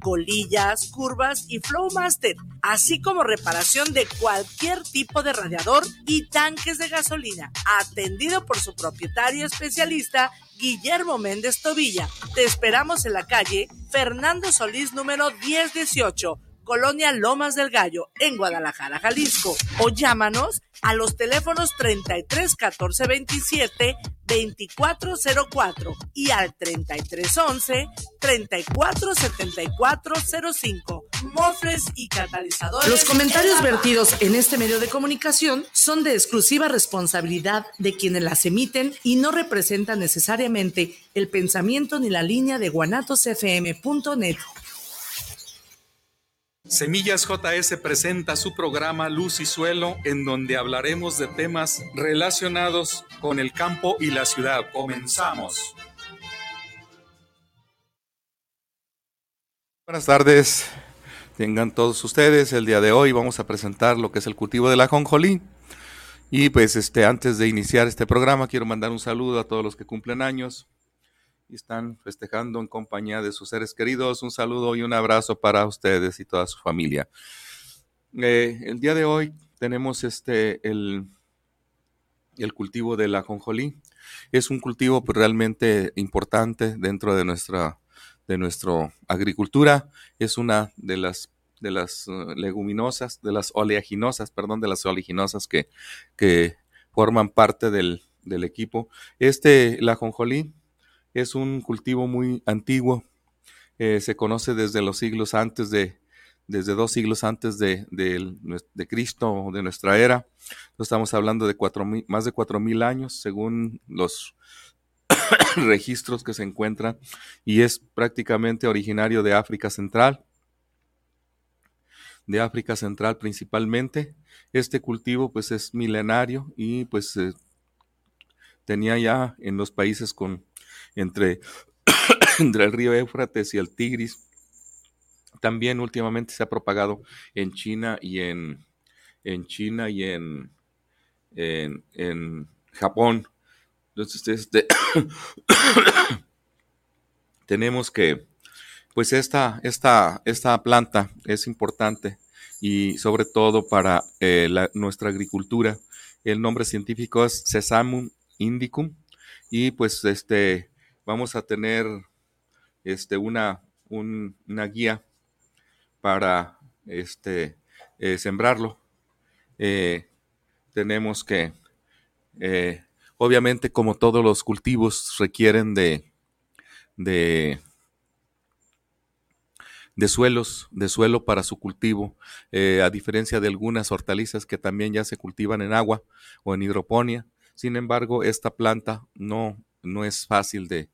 colillas, curvas y Flowmaster, así como reparación de cualquier tipo de radiador y tanques de gasolina, atendido por su propietario especialista Guillermo Méndez Tobilla. Te esperamos en la calle Fernando Solís número 1018 Colonia Lomas del Gallo, en Guadalajara, Jalisco. O llámanos a los teléfonos 33 14 27 2404 y al 3311 347405. Mofres y catalizadores. Los comentarios vertidos en este medio de comunicación son de exclusiva responsabilidad de quienes las emiten y no representan necesariamente el pensamiento ni la línea de guanatosfm.net. Semillas JS presenta su programa Luz y Suelo, en donde hablaremos de temas relacionados con el campo y la ciudad. Comenzamos. Buenas tardes, tengan todos ustedes. El día de hoy vamos a presentar lo que es el cultivo de la jonjolí. Y pues este, antes de iniciar este programa, quiero mandar un saludo a todos los que cumplen años y están festejando en compañía de sus seres queridos. Un saludo y un abrazo para ustedes y toda su familia. Eh, el día de hoy tenemos este el, el cultivo de la jonjolí. Es un cultivo pues, realmente importante dentro de nuestra de nuestra agricultura. Es una de las de las uh, leguminosas, de las oleaginosas, perdón, de las oleaginosas que, que forman parte del, del equipo. Este, la jonjolí, es un cultivo muy antiguo, eh, se conoce desde los siglos antes de, desde dos siglos antes de, de, Cristo, de nuestra era. Estamos hablando de cuatro más de cuatro mil años, según los registros que se encuentran, y es prácticamente originario de África Central, de África Central principalmente. Este cultivo pues es milenario y pues eh, tenía ya en los países con entre, entre el río Éufrates y el Tigris. También últimamente se ha propagado en China y en, en China y en, en, Japón. Entonces, este, tenemos que, pues esta, esta, esta planta es importante y sobre todo para eh, nuestra agricultura. El nombre científico es Sesamum indicum y pues este vamos a tener este, una, una guía para este, eh, sembrarlo. Eh, tenemos que, eh, obviamente como todos los cultivos requieren de, de, de suelos, de suelo para su cultivo, a diferencia de algunas hortalizas que también ya se cultivan en agua o en hidroponía. Sin embargo, esta planta no, no es fácil de,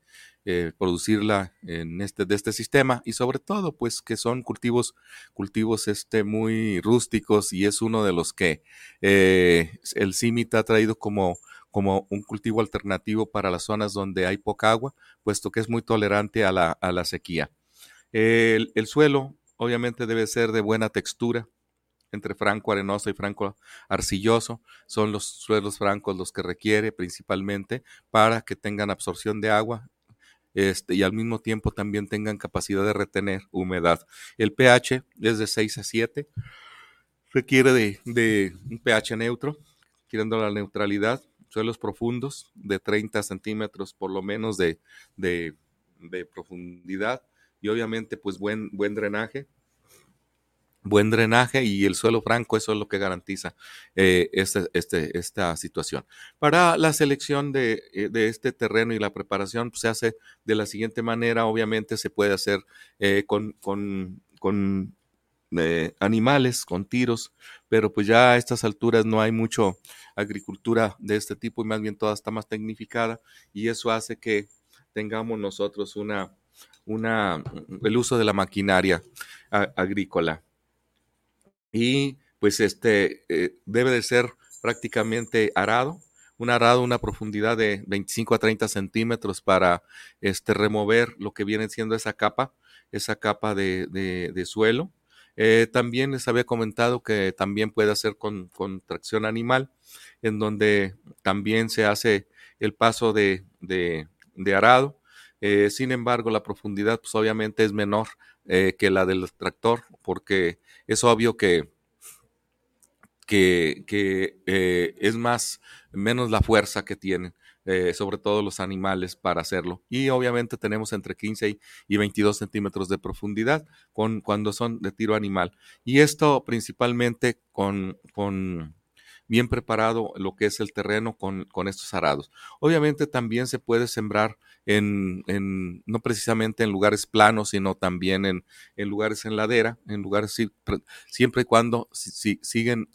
eh, producirla en este, de este sistema y sobre todo pues que son cultivos, cultivos este, muy rústicos y es uno de los que eh, el CIMIT ha traído como, como un cultivo alternativo para las zonas donde hay poca agua, puesto que es muy tolerante a la, a la sequía. El, el suelo obviamente debe ser de buena textura, entre franco arenoso y franco arcilloso. Son los suelos francos los que requiere principalmente para que tengan absorción de agua este, y al mismo tiempo también tengan capacidad de retener humedad. El pH es de 6 a 7, requiere de, un pH neutro, queriendo la neutralidad, suelos profundos de 30 centímetros por lo menos de, profundidad y obviamente pues buen, buen drenaje, buen drenaje y el suelo franco, eso es lo que garantiza eh, este, este, esta situación. Para la selección de, eh, este terreno y la preparación pues, se hace de la siguiente manera, obviamente se puede hacer eh, con, con, animales, con tiros, pero pues ya a estas alturas no hay mucho agricultura de este tipo y más bien toda está más tecnificada y eso hace que tengamos nosotros una, una, el uso de la maquinaria agrícola y pues este eh, debe de ser prácticamente arado, un arado, una profundidad de 25 a 30 centímetros para este, remover lo que viene siendo esa capa, esa capa de, suelo. Eh, también les había comentado que también puede hacer con, tracción animal, en donde también se hace el paso de, de arado Eh, sin embargo, la profundidad, pues obviamente es menor eh, que la del tractor, porque es obvio que, que, eh, es más, menos la fuerza que tienen. sobre todo los animales para hacerlo. Y obviamente tenemos entre 15 y 22 centímetros de profundidad con, cuando son de tiro animal. Y esto principalmente con, con bien preparado lo que es el terreno con, con estos arados. Obviamente también se puede sembrar en, en, no precisamente en lugares planos, sino también en, en lugares en ladera, en lugares siempre y cuando si, siguen,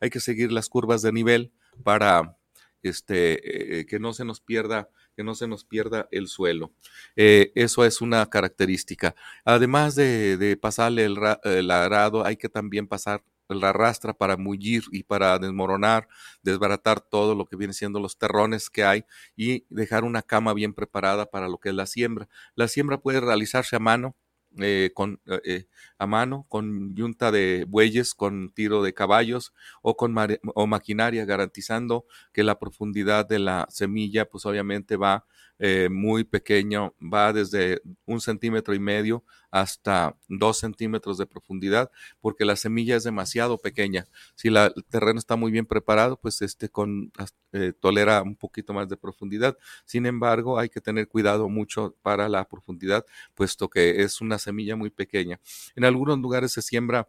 hay que seguir las curvas de nivel para este, eh, que no se nos pierda que no se nos pierda el suelo. Eh, eso es una característica. Además de, de pasarle el, el, arado, hay que también pasar la rastra para mullir y para desmoronar, desbaratar todo lo que viene siendo los terrones que hay y dejar una cama bien preparada para lo que es la siembra. La siembra puede realizarse a mano, eh, con, eh, eh, a mano, con yunta de bueyes, con tiro de caballos o con o maquinaria, garantizando que la profundidad de la semilla, pues obviamente va eh, muy pequeño, va desde un centímetro y medio hasta dos centímetros de profundidad, porque la semilla es demasiado pequeña. Si la, el terreno está muy bien preparado, pues este con, eh, tolera un poquito más de profundidad. Sin embargo, hay que tener cuidado mucho para la profundidad, puesto que es una semilla muy pequeña. En algunos lugares se siembra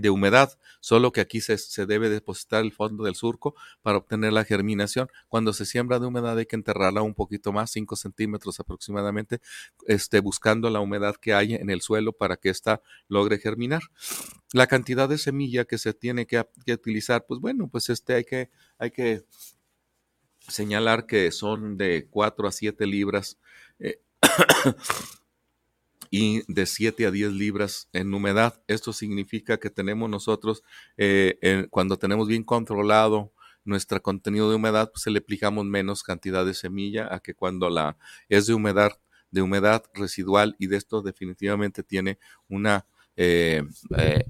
de humedad, solo que aquí se, debe depositar el fondo del surco para obtener la germinación. Cuando se siembra de humedad hay que enterrarla un poquito más, 5 centímetros aproximadamente, este, buscando la humedad que hay en el suelo para que ésta logre germinar. La cantidad de semilla que se tiene que, que utilizar, pues bueno, pues este hay que, hay que señalar que son de 4 a 7 libras. Eh, y de 7 a 10 libras en humedad. Esto significa que tenemos nosotros, eh, cuando tenemos bien controlado nuestro contenido de humedad, pues se le aplicamos menos cantidad de semilla a que cuando la es de humedad, de humedad residual y de esto definitivamente tiene una eh, eh,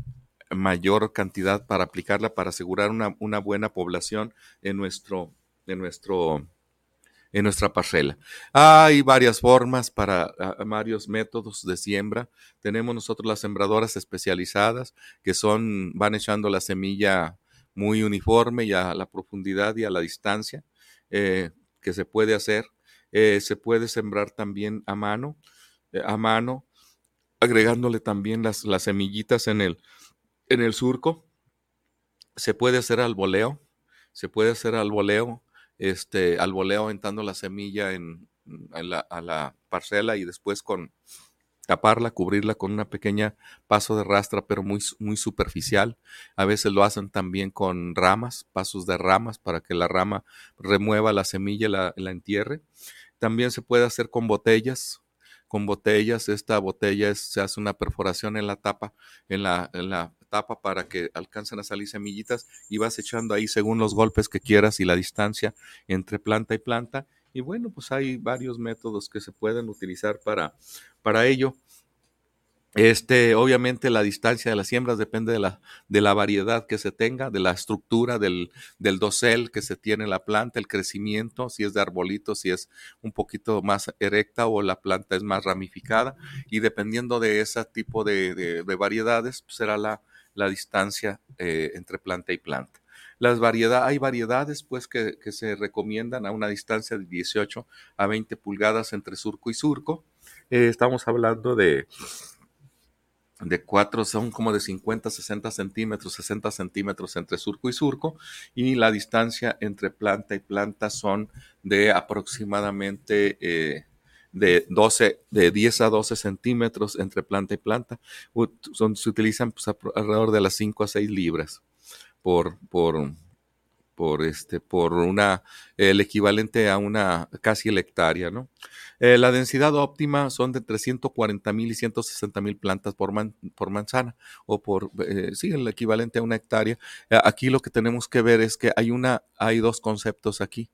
mayor cantidad para aplicarla para asegurar una, una buena población en nuestro, en nuestro en nuestra parcela. Hay varias formas para varios métodos de siembra. Tenemos nosotros las sembradoras especializadas que son, van echando la semilla muy uniforme y a la profundidad y a la distancia eh, que se puede hacer. Eh, se puede sembrar también a mano, eh, a mano, agregándole también las, las semillitas en el, en el surco. Se puede hacer al voleo, se puede hacer al voleo este, al voleo aventando la semilla en, la, a la parcela y después con taparla, cubrirla con una pequeña paso de rastra, pero muy, muy superficial. A veces lo hacen también con ramas, pasos de ramas, para que la rama remueva la semilla y la entierre. También se puede hacer con botellas, con botellas. Esta botella se hace una perforación en la tapa, en la, en la tapa para que alcancen a salir semillitas y vas echando ahí según los golpes que quieras y la distancia entre planta y planta. Y bueno, pues hay varios métodos que se pueden utilizar para, para ello. Este, obviamente la distancia de las siembras depende de la, de la variedad que se tenga, de la estructura del, dosel que se tiene la planta, el crecimiento, si es de arbolito, si es un poquito más erecta o la planta es más ramificada. Y dependiendo de ese tipo de, de, variedades, pues será la, distancia eh, entre planta y planta. Las hay variedades pues que, que, se recomiendan a una distancia de 18 a 20 pulgadas entre surco y surco. Eh, estamos hablando de, de cuatro, son como de 50, 60 centímetros, 60 centímetros entre surco y surco, y la distancia entre planta y planta son de aproximadamente eh, de 12, de 10 a 12 centímetros entre planta y planta. Son, se utilizan pues, alrededor de las 5 a 6 libras por, por, por, este, por una, el equivalente a una casi la hectárea, ¿no? Eh, la densidad óptima son de 340 mil y 160 mil plantas por, por manzana o por, eh, sí, el equivalente a una hectárea. Eh, aquí lo que tenemos que ver es que hay una, hay dos conceptos aquí.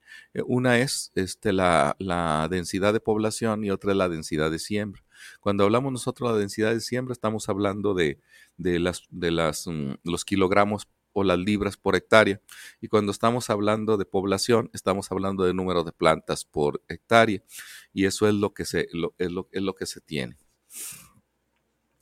una es este, la, la densidad de población y otra es la densidad de siembra. Cuando hablamos nosotros de la densidad de siembra, estamos hablando de, de, las, de las, mm, los kilogramos o las libras por hectárea. Y cuando estamos hablando de población, estamos hablando de número de plantas por hectárea. Y eso es lo que se, es lo que se tiene.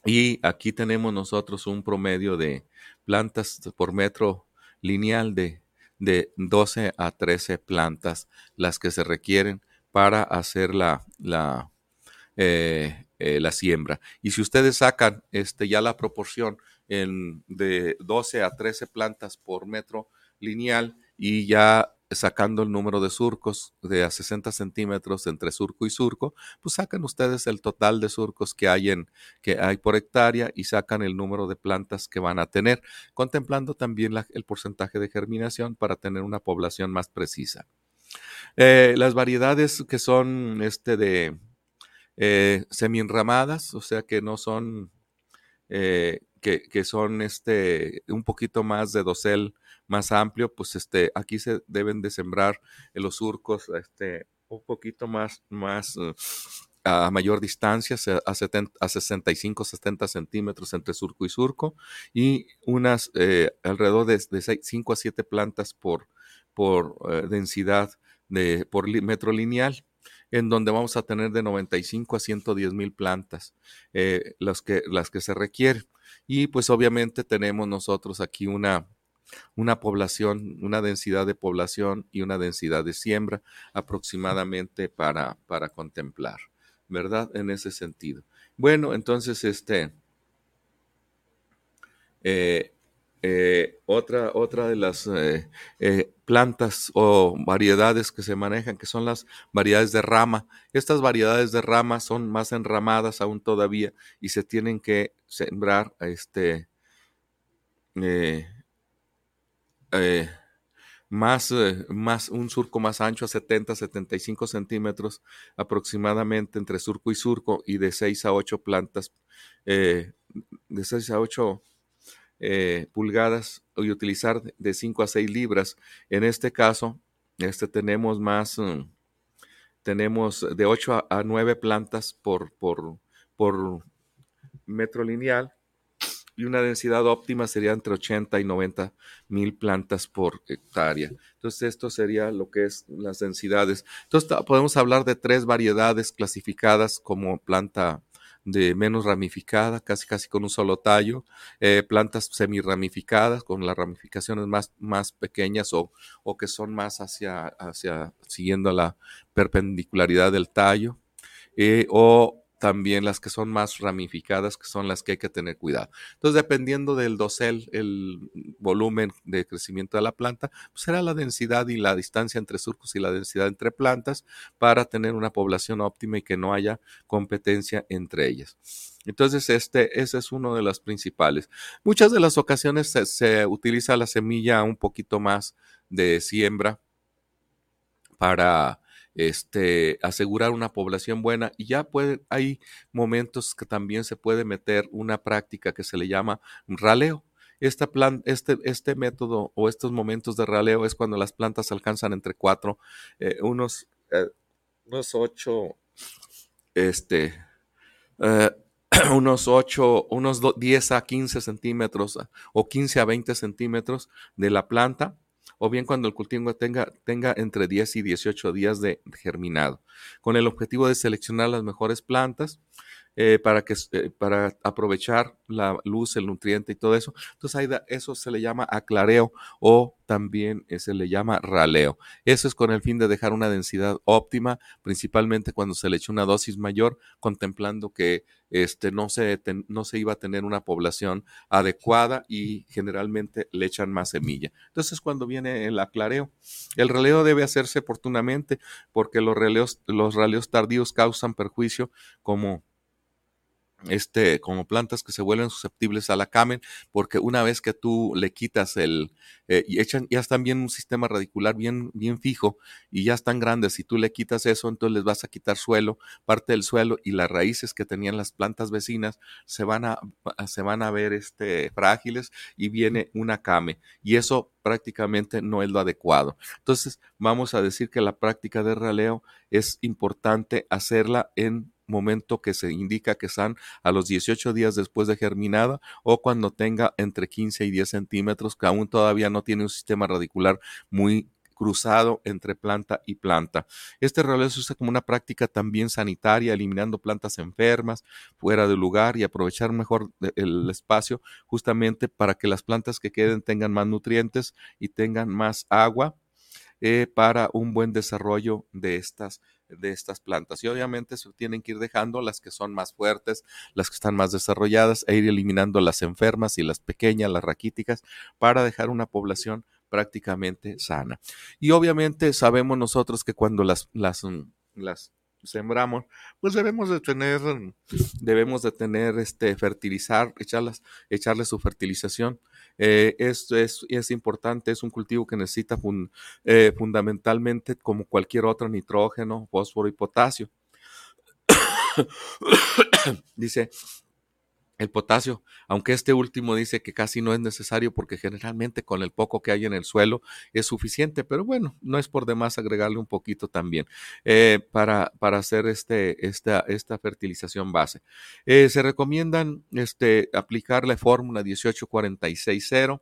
Y aquí tenemos nosotros un promedio de plantas por metro lineal de, de 12 a 13 plantas, las que se requieren para hacer la, la, eh, eh, la siembra. Y si ustedes sacan este, ya la proporción en, de 12 a 13 plantas por metro lineal y ya sacando el número de surcos de a 60 centímetros entre surco y surco, pues sacan ustedes el total de surcos que hay, en, que hay por hectárea y sacan el número de plantas que van a tener, contemplando también el porcentaje de germinación para tener una población más precisa. Eh, las variedades que son este de eh, semi-enramadas, o sea que no son, eh, que, son este, un poquito más de dosel más amplio, pues este, aquí se deben de sembrar en los surcos este, un poquito más, más uh, a mayor distancia, a, 70, a 65, 70 centímetros entre surco y surco, y unas eh, alrededor de, de 5 a 7 plantas por, por uh, densidad de, por metro lineal en donde vamos a tener de 95 a 110 mil plantas, eh, las, que, las que se requieren. Y pues obviamente tenemos nosotros aquí una, una población, una densidad de población y una densidad de siembra aproximadamente para, para contemplar, ¿verdad? En ese sentido. Bueno, entonces, este, eh, eh, otra, otra de las eh, plantas o variedades que se manejan, que son las variedades de rama. Estas variedades de rama son más enramadas aún todavía y se tienen que sembrar este, eh, más, eh, más, un surco más ancho a 70, 75 centímetros aproximadamente entre surco y surco y de 6 a 8 plantas, eh, de 6 a 8 pulgadas y utilizar de 5 a 6 libras. En este caso, este tenemos más, mm, tenemos de 8 a, 9 plantas por, por, por metro lineal y una densidad óptima sería entre 80 y 90 mil plantas por hectárea. Entonces, esto sería lo que es las densidades. Entonces, podemos hablar de tres variedades clasificadas como planta de menos ramificada, casi casi con un solo tallo, eh, plantas semiramificadas con las ramificaciones más, más pequeñas o, o que son más hacia, hacia siguiendo la perpendicularidad del tallo, eh, o también las que son más ramificadas, que son las que hay que tener cuidado. Entonces, dependiendo del dosel, el volumen de crecimiento de la planta, pues será la densidad y la distancia entre surcos y la densidad entre plantas para tener una población óptima y que no haya competencia entre ellas. Entonces, este, ese es uno de los principales. Muchas de las ocasiones se, se utiliza la semilla un poquito más de siembra para este, asegurar una población buena y ya puede, hay momentos que también se puede meter una práctica que se le llama raleo. Esta plan, este, este método o estos momentos de raleo es cuando las plantas alcanzan entre cuatro, eh, unos, eh, unos ocho, este, eh, unos 8, unos 10 a 15 centímetros o 15 a 20 centímetros de la planta o bien cuando el cultivo tenga, tenga entre 10 y 18 días de germinado, con el objetivo de seleccionar las mejores plantas eh, para, que, eh, para aprovechar la luz, el nutriente y todo eso. Entonces, ahí eso se le llama aclareo o también eh, se le llama raleo. Eso es con el fin de dejar una densidad óptima, principalmente cuando se le echa una dosis mayor, contemplando que este, no, se, no se iba a tener una población adecuada y generalmente le echan más semilla. Entonces, cuando viene el aclareo, el raleo debe hacerse oportunamente porque los raleos, los raleos tardíos causan perjuicio como este, como plantas que se vuelven susceptibles a la camen, porque una vez que tú le quitas el, eh, y echan, ya están bien un sistema radicular bien, bien fijo y ya están grandes, si tú le quitas eso, entonces les vas a quitar suelo, parte del suelo y las raíces que tenían las plantas vecinas se van a, se van a ver este, frágiles y viene una came y eso prácticamente no es lo adecuado. Entonces, vamos a decir que la práctica de raleo es importante hacerla en momento que se indica que están a los 18 días después de germinada o cuando tenga entre 15 y 10 centímetros, que aún todavía no tiene un sistema radicular muy cruzado entre planta y planta. Este rollo se usa como una práctica también sanitaria, eliminando plantas enfermas fuera del lugar y aprovechar mejor el espacio justamente para que las plantas que queden tengan más nutrientes y tengan más agua eh, para un buen desarrollo de estas de estas plantas. Y obviamente se tienen que ir dejando las que son más fuertes, las que están más desarrolladas, e ir eliminando las enfermas y las pequeñas, las raquíticas, para dejar una población prácticamente sana. Y obviamente sabemos nosotros que cuando las, las, mm, las sembramos, pues debemos de tener, debemos de tener, este, fertilizar, echarlas, echarle su fertilización. Eh, esto es, es, importante, es un cultivo que necesita eh, fundamentalmente, como cualquier otro, nitrógeno, fósforo y potasio. Dice, el potasio, aunque este último dice que casi no es necesario porque generalmente con el poco que hay en el suelo es suficiente, pero bueno, no es por demás agregarle un poquito también eh, para, para, hacer este, esta, esta fertilización base. Eh, se recomiendan este, aplicar la fórmula 18460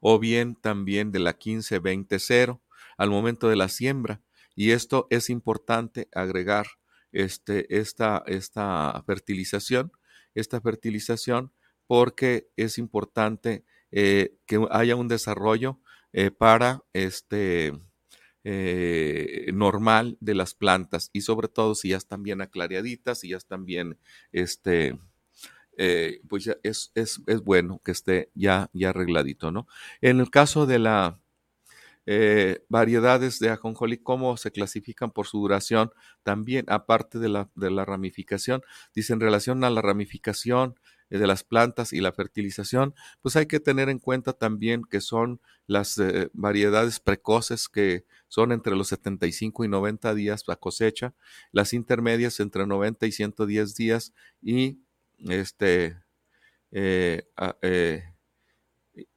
o bien también de la 1520 al momento de la siembra. Y esto es importante agregar este, esta, esta fertilización, esta fertilización porque es importante eh, que haya un desarrollo eh, para este eh, normal de las plantas y sobre todo si ya están bien aclareaditas, y ya están bien, este, pues ya es, es, es, bueno que esté ya, ya arregladito, ¿no? En el caso de la, eh, variedades de ajonjolí, cómo se clasifican por su duración, también aparte de la, de la ramificación, dice en relación a la ramificación eh, de las plantas y la fertilización, pues hay que tener en cuenta también que son las eh, variedades precoces que son entre los 75 y 90 días la cosecha, las intermedias entre 90 y 110 días y este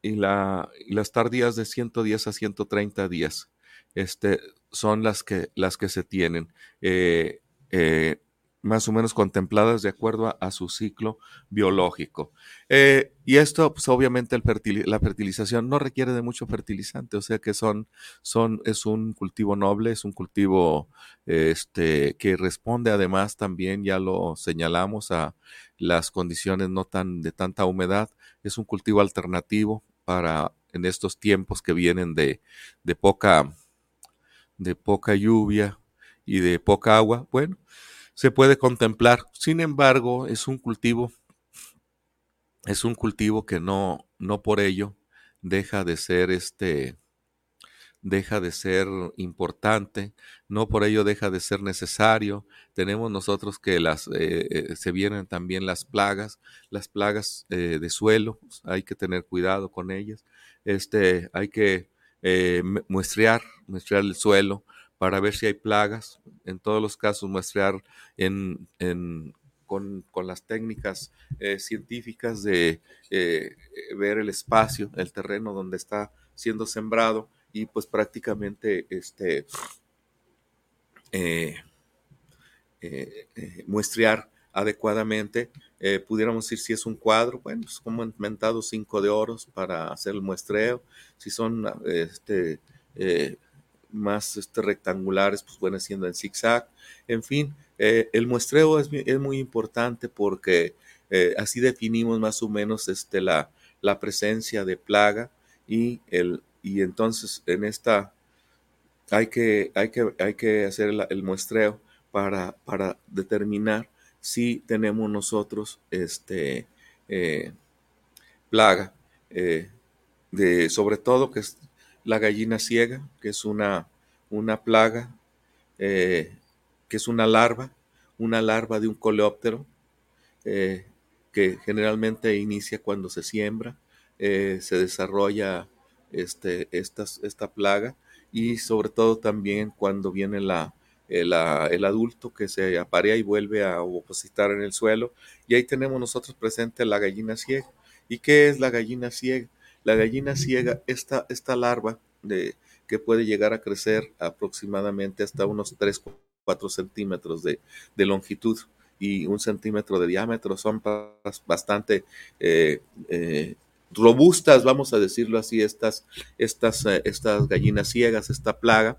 y, la, las tardías de 110 a 130 días este, son las que, las que se tienen. Eh, eh, más o menos contempladas de acuerdo a, su ciclo biológico. Eh, y esto, pues obviamente el la fertilización no requiere de mucho fertilizante, o sea que son, son, es un cultivo noble, es un cultivo este, que responde además también, ya lo señalamos, a las condiciones no tan de tanta humedad, es un cultivo alternativo para en estos tiempos que vienen de, de poca de poca lluvia y de poca agua. Bueno, se puede contemplar. Sin embargo, es un cultivo, es un cultivo que no, no por ello deja de ser este, deja de ser importante, no por ello deja de ser necesario. Tenemos nosotros que las eh, eh, se vienen también las plagas, las plagas eh, de suelo, hay que tener cuidado con ellas. Este, hay que muestrear, muestrear el suelo, para ver si hay plagas. En todos los casos, muestrear con, las técnicas eh, científicas de eh, ver el espacio, el terreno donde está siendo sembrado y pues prácticamente este, eh, muestrear adecuadamente. pudiéramos decir si es un cuadro, bueno, es como inventado cinco de oros para hacer el muestreo. Si son este, más este, rectangulares, pues bueno, siendo en zigzag. En fin, eh, el muestreo es, muy importante porque eh, así definimos más o menos este, la, la presencia de plaga y, el, y entonces en esta hay que, hay que, hay que hacer el, muestreo para, para, determinar si tenemos nosotros este, eh, plaga, de, sobre todo que es la gallina ciega, que es una, una plaga, eh, que es una larva, una larva de un coleóptero, eh, que generalmente inicia cuando se siembra, eh, se desarrolla este, esta plaga y sobre todo también cuando viene la, el, adulto que se aparea y vuelve a opositar en el suelo. Y ahí tenemos nosotros presente la gallina ciega. ¿Y qué es la gallina ciega? La gallina ciega, esta, esta larva de, que puede llegar a crecer aproximadamente hasta unos 3, 4 centímetros de, longitud y un centímetro de diámetro. Son bastante eh, eh, robustas, vamos a decirlo así, estas, estas, eh, estas gallinas ciegas, esta plaga,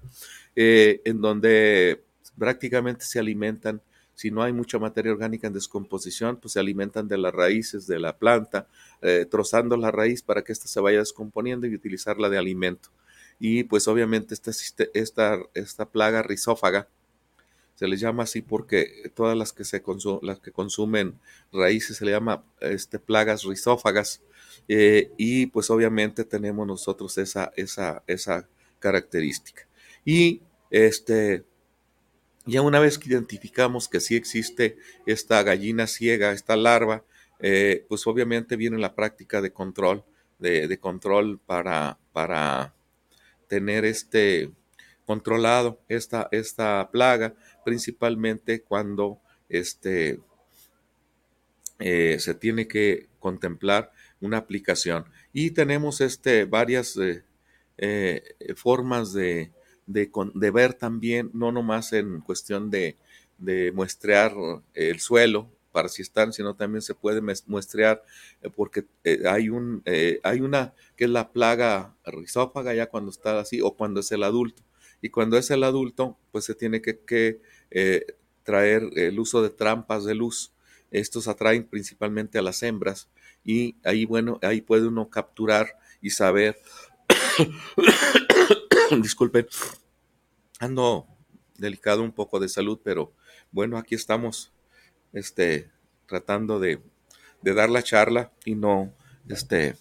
en donde prácticamente se alimentan si no hay mucha materia orgánica en descomposición, pues se alimentan de las raíces de la planta, trozando la raíz para que ésta se vaya descomponiendo y utilizarla de alimento. Y pues obviamente esta, esta, esta plaga rizófaga se les llama así porque todas las que, se las que consumen raíces se le llama este, plagas rizófagas eh, y pues obviamente tenemos nosotros esa, esa, esa característica. Y este, ya una vez que identificamos que sí existe esta gallina ciega, esta larva, eh, pues obviamente viene la práctica de control, de, control para, para tener este controlado esta, esta plaga, principalmente cuando este, eh, se tiene que contemplar una aplicación. Y tenemos este, varias eh, formas de, de, ver también, no nomás en cuestión de, de muestrear el suelo, para si están, sino también se puede muestrear porque hay, un, hay una que es la plaga rizófaga ya cuando está así o cuando es el adulto. Y cuando es el adulto, pues se tiene que, eh, traer el uso de trampas de luz. Estos atraen principalmente a las hembras y ahí, bueno, ahí puede uno capturar y saber, disculpen, ando delicado un poco de salud, pero bueno, aquí estamos, este, tratando de, dar la charla y no, este,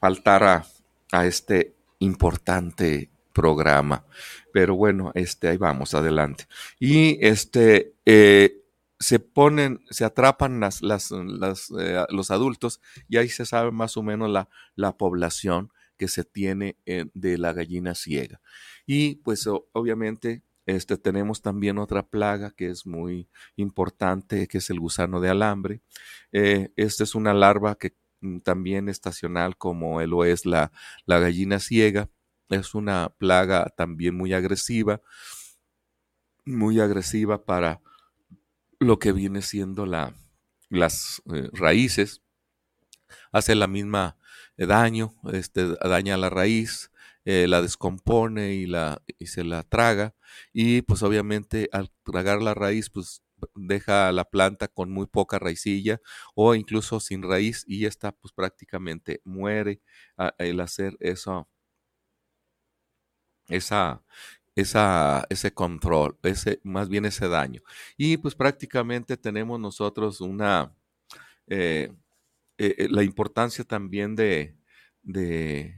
faltar a, a este importante programa. Pero bueno, este, ahí vamos, adelante. Y este, eh, se ponen, se atrapan las, las, eh, los adultos y ahí se sabe más o menos la, la población que se tiene eh, de la gallina ciega. Y pues obviamente este, tenemos también otra plaga que es muy importante, que es el gusano de alambre. esta es una larva que mm, también estacional como lo es la, la gallina ciega es una plaga también muy agresiva, muy agresiva para lo que viene siendo la, las eh, raíces. Hace la misma eh, daño, este, daña la raíz, eh, la descompone y, la, y se la traga. Y pues obviamente al tragar la raíz, pues deja la planta con muy poca raicilla o incluso sin raíz y esta pues prácticamente muere el hacer eso esa, esa, ese control, ese, más bien ese daño. Y pues prácticamente tenemos nosotros una, eh, eh, eh, la importancia también de, de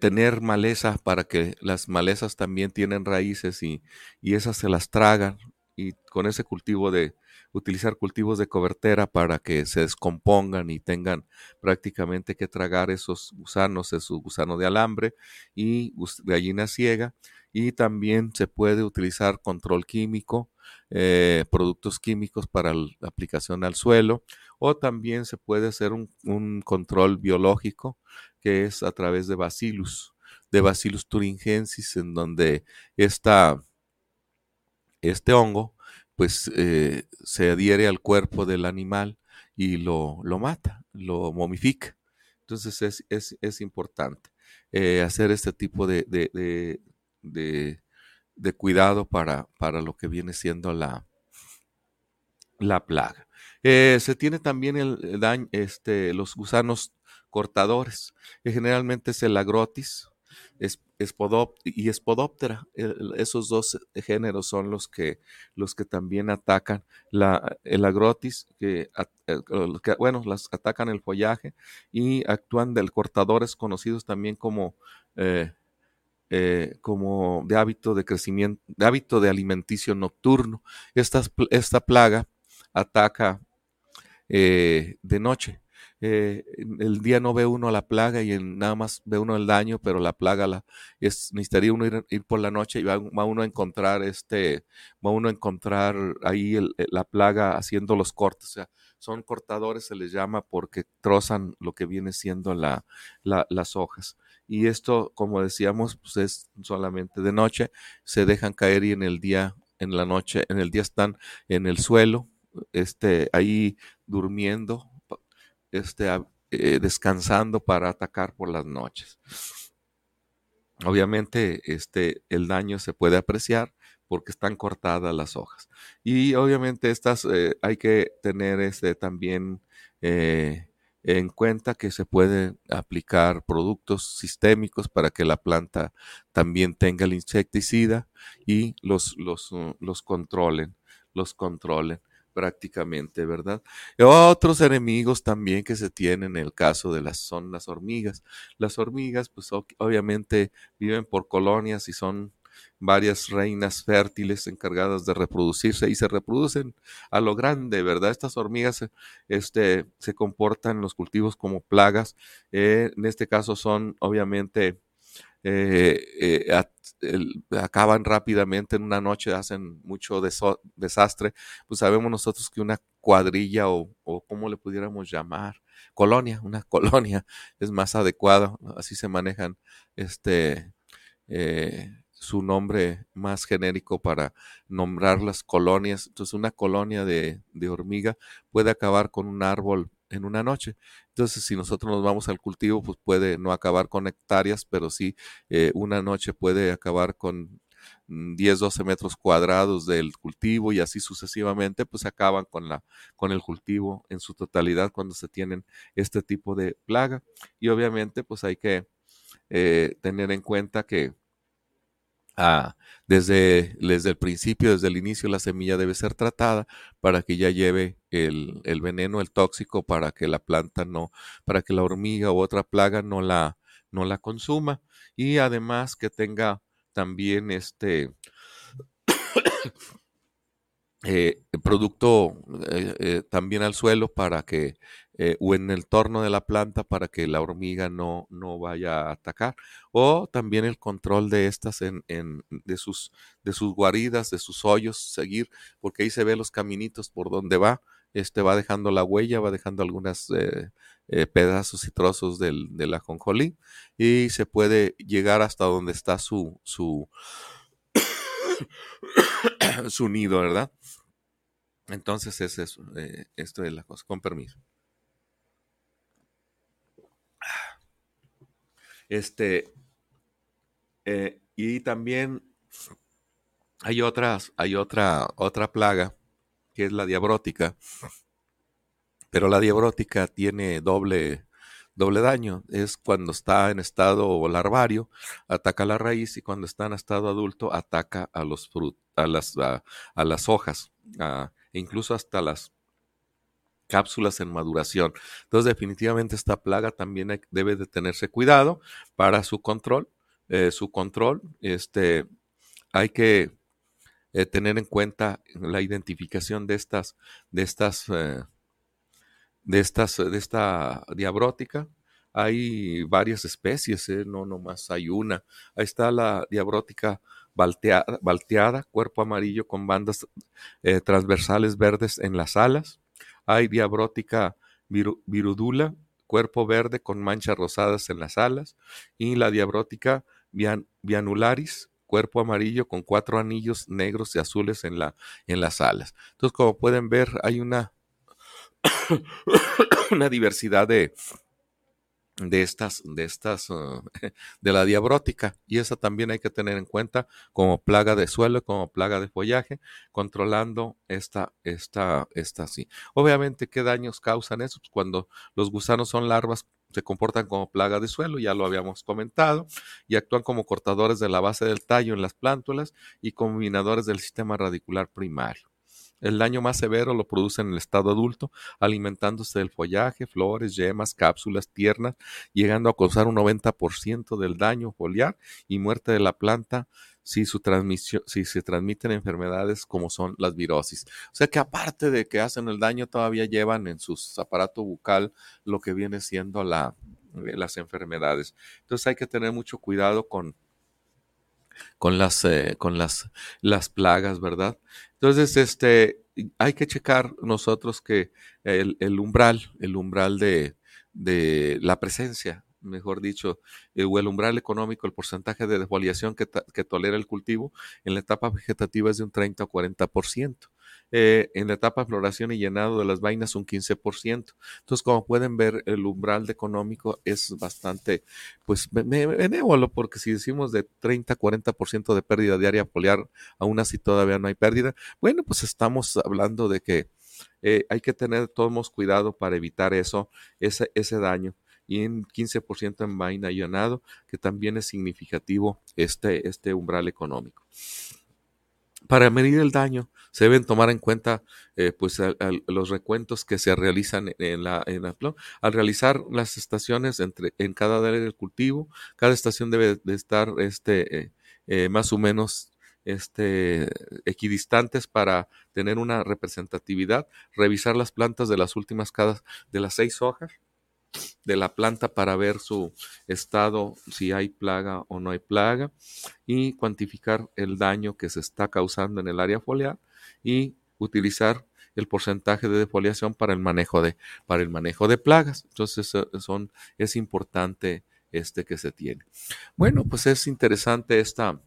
tener maleza para que las malezas también tienen raíces y, esas se las tragan y con ese cultivo de, utilizar cultivos de cobertera para que se descompongan y tengan prácticamente que tragar esos gusanos, esos gusano de alambre y gallina ciega. Y también se puede utilizar control químico, eh, productos químicos para la aplicación al suelo, o también se puede hacer un, control biológico que es a través de bacillus, de bacillus thuringiensis, en donde esta, este hongo pues eh, se adhiere al cuerpo del animal y lo, lo mata, lo momifica. Entonces es, es, es importante eh, hacer este tipo de, de, de, de cuidado para, para, lo que viene siendo la, la plaga. Eh, se tiene también el, daño, este, los gusanos cortadores, que generalmente es el agrotis, es, y Espodóptera. esos dos géneros son los que, los que también atacan la, el agrotis, que, bueno, las atacan el follaje y actúan del cortadores conocidos también como, eh, eh, como de hábito de crecimiento, de hábito de alimenticio nocturno. Esta, esta plaga ataca eh, de noche. eh, el día no ve uno la plaga y en, nada más ve uno el daño, pero la plaga la, es, necesitaría uno ir, por la noche y va, uno a encontrar este, va uno a encontrar ahí la plaga haciendo los cortes, o sea, son cortadores, se les llama porque trozan lo que viene siendo la, las hojas. Y esto, como decíamos, pues es solamente de noche, se dejan caer y en el día, en la noche, en el día están en el suelo, este, ahí durmiendo, este, eh, descansando para atacar por las noches. Obviamente, este, el daño se puede apreciar porque están cortadas las hojas. Y obviamente estas eh, hay que tener este, también eh, en cuenta que se pueden aplicar productos sistémicos para que la planta también tenga el insecticida y los, los, los controlen, los controlen prácticamente, ¿verdad? Otros enemigos también que se tienen en el caso de las son las hormigas. Las hormigas, pues obviamente viven por colonias y son varias reinas fértiles encargadas de reproducirse y se reproducen a lo grande, ¿verdad? Estas hormigas este, se comportan en los cultivos como plagas. Eh, en este caso son obviamente eh, eh, acaban rápidamente en una noche, hacen mucho desastre, pues sabemos nosotros que una cuadrilla o, como le pudiéramos llamar, colonia, una colonia es más adecuado, así se manejan este eh, su nombre más genérico para nombrar las colonias. Entonces, una colonia de hormiga puede acabar con un árbol en una noche. Entonces, si nosotros nos vamos al cultivo, pues puede no acabar con hectáreas, pero sí eh, una noche puede acabar con 10, mm, 12 metros cuadrados del cultivo y así sucesivamente, pues acaban con, la, con el cultivo en su totalidad cuando se tienen este tipo de plaga. Y obviamente, pues hay que eh, tener en cuenta que Desde, desde el principio, desde el inicio, la semilla debe ser tratada para que ya lleve el, el, veneno, el tóxico, para que la planta no, para que la hormiga u otra plaga no la, no la consuma. Y además que tenga también este eh, producto eh, eh, también al suelo para que eh, o en el torno de la planta para que la hormiga no, no vaya a atacar. O también el control de estas en, en, de, sus, de sus guaridas, de sus hoyos, seguir, porque ahí se ve los caminitos por donde va. Este va dejando la huella, va dejando algunos eh, eh, pedazos y trozos del, del ajonjolí y se puede llegar hasta donde está su, su, su nido, ¿verdad? Entonces es eso, esto es la cosa, con permiso. Este, eh, y también hay otras, hay otra, otra plaga que es la diabrótica, pero la diabrótica tiene doble, doble daño. Es cuando está en estado larvario, ataca la raíz y cuando está en estado adulto ataca a los a las, a, las hojas, e incluso hasta las cápsulas en maduración. Entonces, definitivamente esta plaga también debe de tenerse cuidado para su control. Eh, su control, este, hay que eh, tener en cuenta la identificación de estas, de estas, eh, de estas, de esta diabrótica. Hay varias especies, no nomás hay una. Ahí está la diabrótica balteada, balteada cuerpo amarillo con bandas transversales verdes en las alas hay diabrótica virudula, cuerpo verde con manchas rosadas en las alas, y la diabrótica vianularis, cuerpo amarillo con cuatro anillos negros y azules en, la, en las alas. Entonces, como pueden ver, hay una, una diversidad de, de estas, de estas, uh, de la diabrótica. Y esa también hay que tener en cuenta como plaga de suelo, como plaga de follaje, controlando esta, esta, esta así. Obviamente, ¿qué daños causan eso? Pues cuando los gusanos son larvas, se comportan como plaga de suelo, ya lo habíamos comentado, y actúan como cortadores de la base del tallo en las plántulas y combinadores del sistema radicular primario. El daño más severo lo produce en el estado adulto, alimentándose del follaje, flores, yemas, cápsulas tiernas, llegando a causar un 90% del daño foliar y muerte de la planta si su transmisión, si se transmiten enfermedades como son las virosis. O sea que aparte de que hacen el daño, todavía llevan en su aparato bucal lo que viene siendo la, eh, las enfermedades. Entonces hay que tener mucho cuidado con, con las, eh, con las, las plagas, ¿verdad? Entonces, este, hay que checar nosotros que el, el umbral, el umbral de, de la presencia mejor dicho, el, el umbral económico, el porcentaje de defoliación que, que, tolera el cultivo en la etapa vegetativa es de un 30 o 40%. Eh, en la etapa de floración y llenado de las vainas un 15%. Entonces, como pueden ver, el umbral económico es bastante, pues, benévolo, porque si decimos de 30 40% de pérdida diaria foliar, aún así todavía no hay pérdida, bueno, pues estamos hablando de que eh, hay que tener todos cuidado para evitar eso, ese, ese daño y en 15% en vaina llenado, que también es significativo este, este umbral económico. Para medir el daño, se deben tomar en cuenta eh, pues, los recuentos que se realizan en la, en la, al realizar las estaciones entre, en cada área del cultivo. Cada estación debe de estar este, eh, eh, más o menos este, equidistantes para tener una representatividad. Revisar las plantas de las últimas cada de las seis hojas de la planta para ver su estado, si hay plaga o no hay plaga, y cuantificar el daño que se está causando en el área foliar y utilizar el porcentaje de defoliación para el manejo de, para el manejo de plagas. Entonces, son, es importante este que se tiene. Bueno, pues es interesante esta,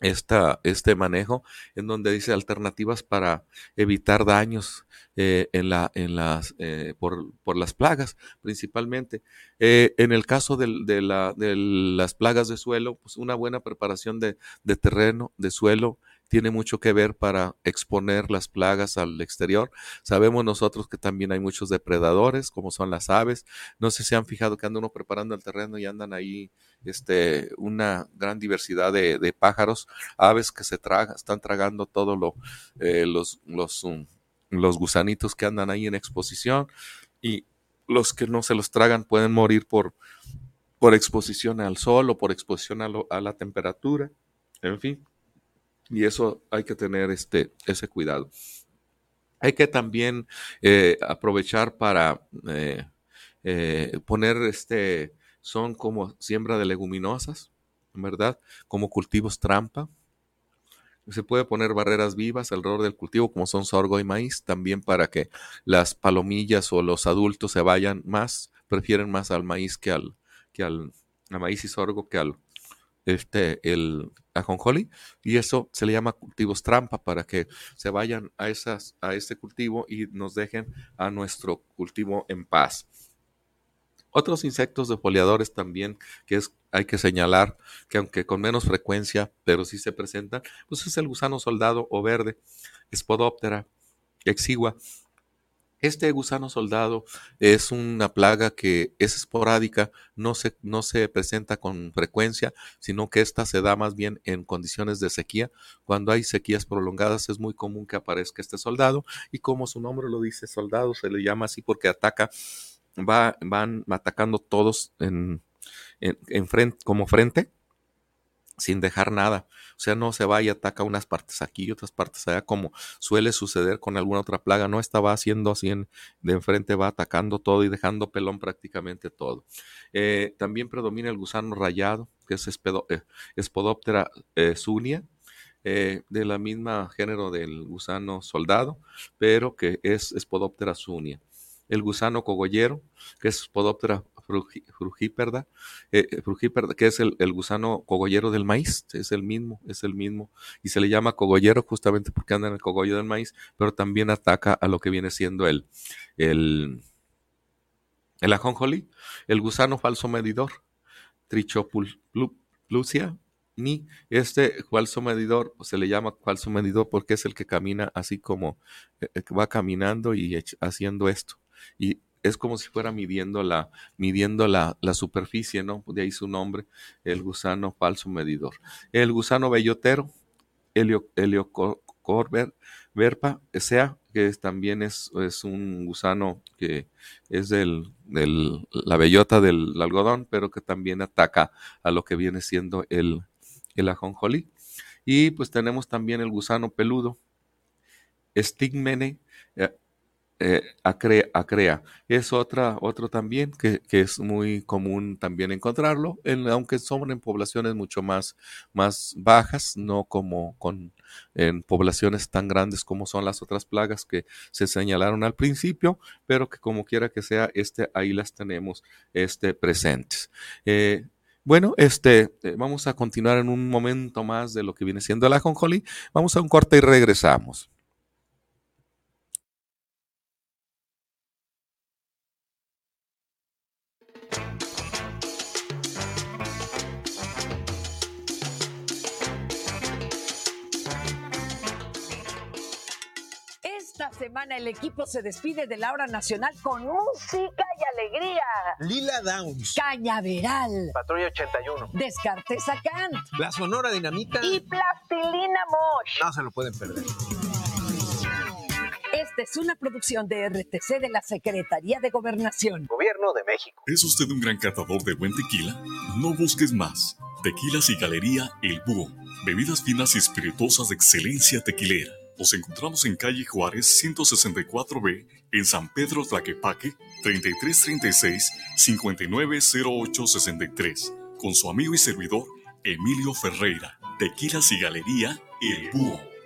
esta, este manejo en donde dice alternativas para evitar daños eh, en la, en las, eh, por, por, las plagas principalmente. Eh, en el caso de, de, la, de, las plagas de suelo, pues una buena preparación de, de terreno, de suelo, tiene mucho que ver para exponer las plagas al exterior. Sabemos nosotros que también hay muchos depredadores, como son las aves. No sé si han fijado que anda uno preparando el terreno y andan ahí este, una gran diversidad de, pájaros, aves que se tragan, están tragando todo lo, eh, los, los, um, los gusanitos que andan ahí en exposición y los que no se los tragan pueden morir por, por exposición al sol o por exposición a, lo, a la temperatura, en fin. Y eso hay que tener este, ese cuidado. Hay que también eh, aprovechar para eh, eh, poner este, son como siembra de leguminosas, ¿verdad? Como cultivos trampa. Se puede poner barreras vivas alrededor del cultivo, como son sorgo y maíz, también para que las palomillas o los adultos se vayan más, prefieren más al maíz que al, que al maíz y sorgo que al, este, el ajonjoli, y eso se le llama cultivos trampa para que se vayan a, esas, a este cultivo y nos dejen a nuestro cultivo en paz. Otros insectos defoliadores también que es, hay que señalar que aunque con menos frecuencia, pero sí se presentan, pues es el gusano soldado o verde, Spodoptera exigua, este gusano soldado es una plaga que es esporádica, no se, no se presenta con frecuencia, sino que esta se da más bien en condiciones de sequía. Cuando hay sequías prolongadas es muy común que aparezca este soldado y como su nombre lo dice, soldado, se le llama así porque ataca, va, van atacando todos en, en, frente, como frente sin dejar nada. O sea, no se va y ataca unas partes aquí y otras partes allá, como suele suceder con alguna otra plaga. No estaba haciendo así de enfrente, va atacando todo y dejando pelón prácticamente todo. Eh, también predomina el gusano rayado, que es espedo, eh, Spodoptera eh, de la misma género del gusano soldado, pero que es Spodoptera sunia. El gusano cogollero, que es Spodoptera frugíperda, eh, eh que es el, gusano cogollero del maíz, es el mismo, es el mismo, y se le llama cogollero justamente porque anda en el cogollo del maíz, pero también ataca a lo que viene siendo el, el, el ajonjolí, el gusano falso medidor, Trichoplusia, ni este falso medidor se le llama falso medidor porque es el que camina así como eh, va caminando y haciendo esto. Y es como si fuera midiendo la, midiendo la, la, superficie, ¿no? De ahí su nombre, el gusano falso medidor. El gusano bellotero, Heliocorber verpa, sea, que también es, es, un gusano que es del, del, la bellota del algodón, pero que también ataca a lo que viene siendo el, el ajonjolí. Y pues tenemos también el gusano peludo, Stigmene eh, eh, acrea, Es otra, otro también que, es muy común también encontrarlo, aunque son en poblaciones mucho más, más bajas, no como con, en poblaciones tan grandes como son las otras plagas que se señalaron al principio, pero que como quiera que sea, este, ahí las tenemos este, presentes. Eh, bueno, este, eh, vamos a continuar en un momento más de lo que viene siendo el ajonjolí. Vamos a un corte y regresamos. Esta semana el equipo se despide de la hora nacional con música y alegría. Lila Downs. Cañaveral. Patrulla 81. Descartes Kant. La Sonora Dinamita. Y Plastilina Mosh. No se lo pueden perder. Esta es una producción de RTC de la Secretaría de Gobernación. Gobierno de México. ¿Es usted un gran catador de buen tequila? No busques más. Tequilas y Galería El Búho. Bebidas finas y espirituosas de excelencia tequilera nos encontramos en calle Juárez 164B, en San Pedro Tlaquepaque, 3336-590863, con su amigo y servidor Emilio Ferreira, Tequilas y Galería El Búho.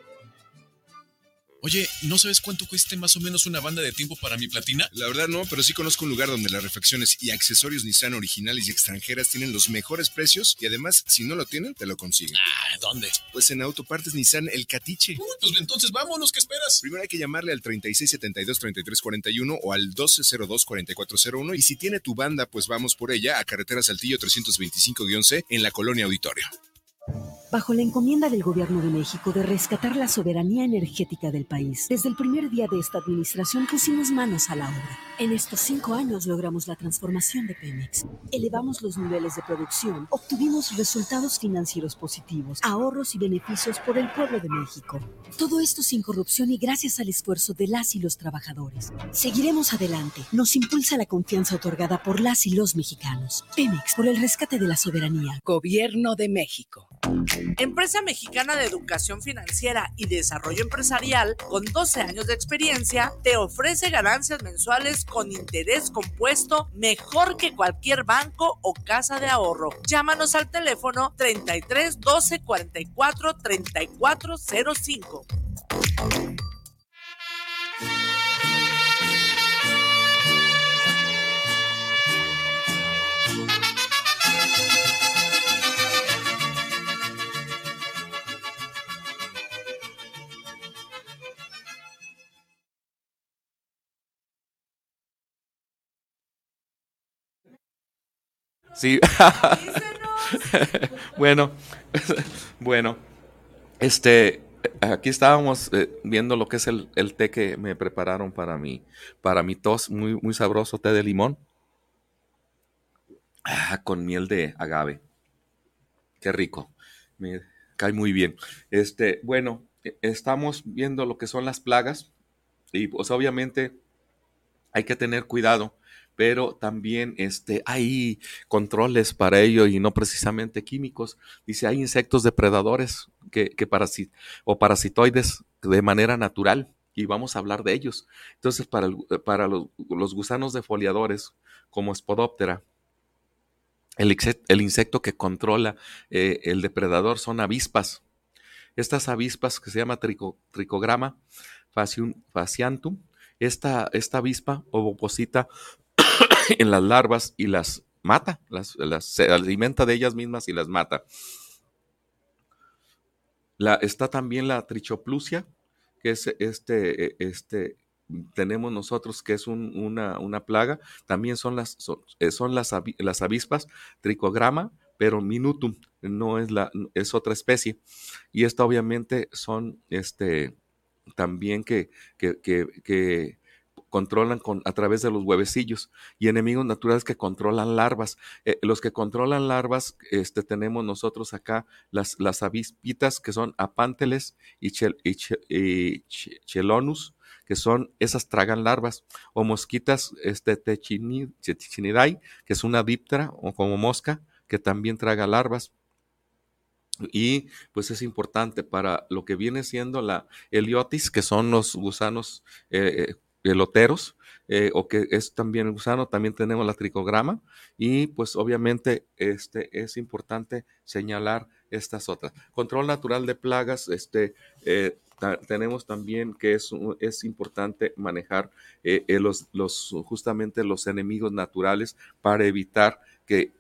Oye, ¿no sabes cuánto cueste más o menos una banda de tiempo para mi platina? La verdad no, pero sí conozco un lugar donde las refacciones y accesorios Nissan originales y extranjeras tienen los mejores precios y además, si no lo tienen, te lo consiguen. Ah, ¿dónde? Pues en Autopartes Nissan El Catiche. pues entonces vámonos, ¿qué esperas? Primero hay que llamarle al 3672-3341 o al 1202-4401 y si tiene tu banda, pues vamos por ella a Carretera Saltillo 325-C en la Colonia Auditorio. Bajo la encomienda del Gobierno de México de rescatar la soberanía energética del país, desde el primer día de esta administración pusimos manos a la obra. En estos cinco años logramos la transformación de Pemex, elevamos los niveles de producción, obtuvimos resultados financieros positivos, ahorros y beneficios por el pueblo de México. Todo esto sin corrupción y gracias al esfuerzo de las y los trabajadores. Seguiremos adelante. Nos impulsa la confianza otorgada por las y los mexicanos. Pemex, por el rescate de la soberanía. Gobierno de México. Empresa mexicana de educación financiera y desarrollo empresarial con 12 años de experiencia, te ofrece ganancias mensuales con interés compuesto mejor que cualquier banco o casa de ahorro. Llámanos al teléfono 33 12 44 34 05. Sí. bueno, bueno, este, aquí estábamos eh, viendo lo que es el, té que me prepararon para mi, para mi tos, muy, muy sabroso té de limón. Ah, con miel de agave. Qué rico. Me cae muy bien. Este, bueno, e, estamos viendo lo que son las plagas y pues obviamente hay que tener cuidado pero también este, hay controles para ello y no precisamente químicos. Dice, hay insectos depredadores que, que o parasitoides de manera natural y vamos a hablar de ellos. Entonces, para, para los, gusanos defoliadores, como Spodoptera, el, el insecto que controla eh, el depredador son avispas. Estas avispas que se llama tricograma fasciantum, esta, esta avispa ovoposita en las larvas y las mata, las, se alimenta de ellas mismas y las mata. La, está también la trichoplusia, que es este, e, este, tenemos nosotros que es una, una, plaga. También son las, son, eh, las, las, avispas, tricograma, pero minutum, no es, la, es otra especie. Y esta obviamente son este, también que, que, que controlan con, a través de los huevecillos y enemigos naturales que controlan larvas. Eh, los que controlan larvas, este, tenemos nosotros acá las, las avispitas que son apánteles y, chelonus, que son, esas tragan larvas, o mosquitas este, techinidae, que es una díptera o como mosca, que también traga larvas. y pues es importante para lo que viene siendo la heliotis, que son los gusanos eh, eloteros, eh, o que es también el gusano, también tenemos la tricograma y pues obviamente este, es importante señalar estas otras. Control natural de plagas, este, eh, tenemos también que es, es importante manejar eh, los, los, justamente los enemigos naturales para evitar que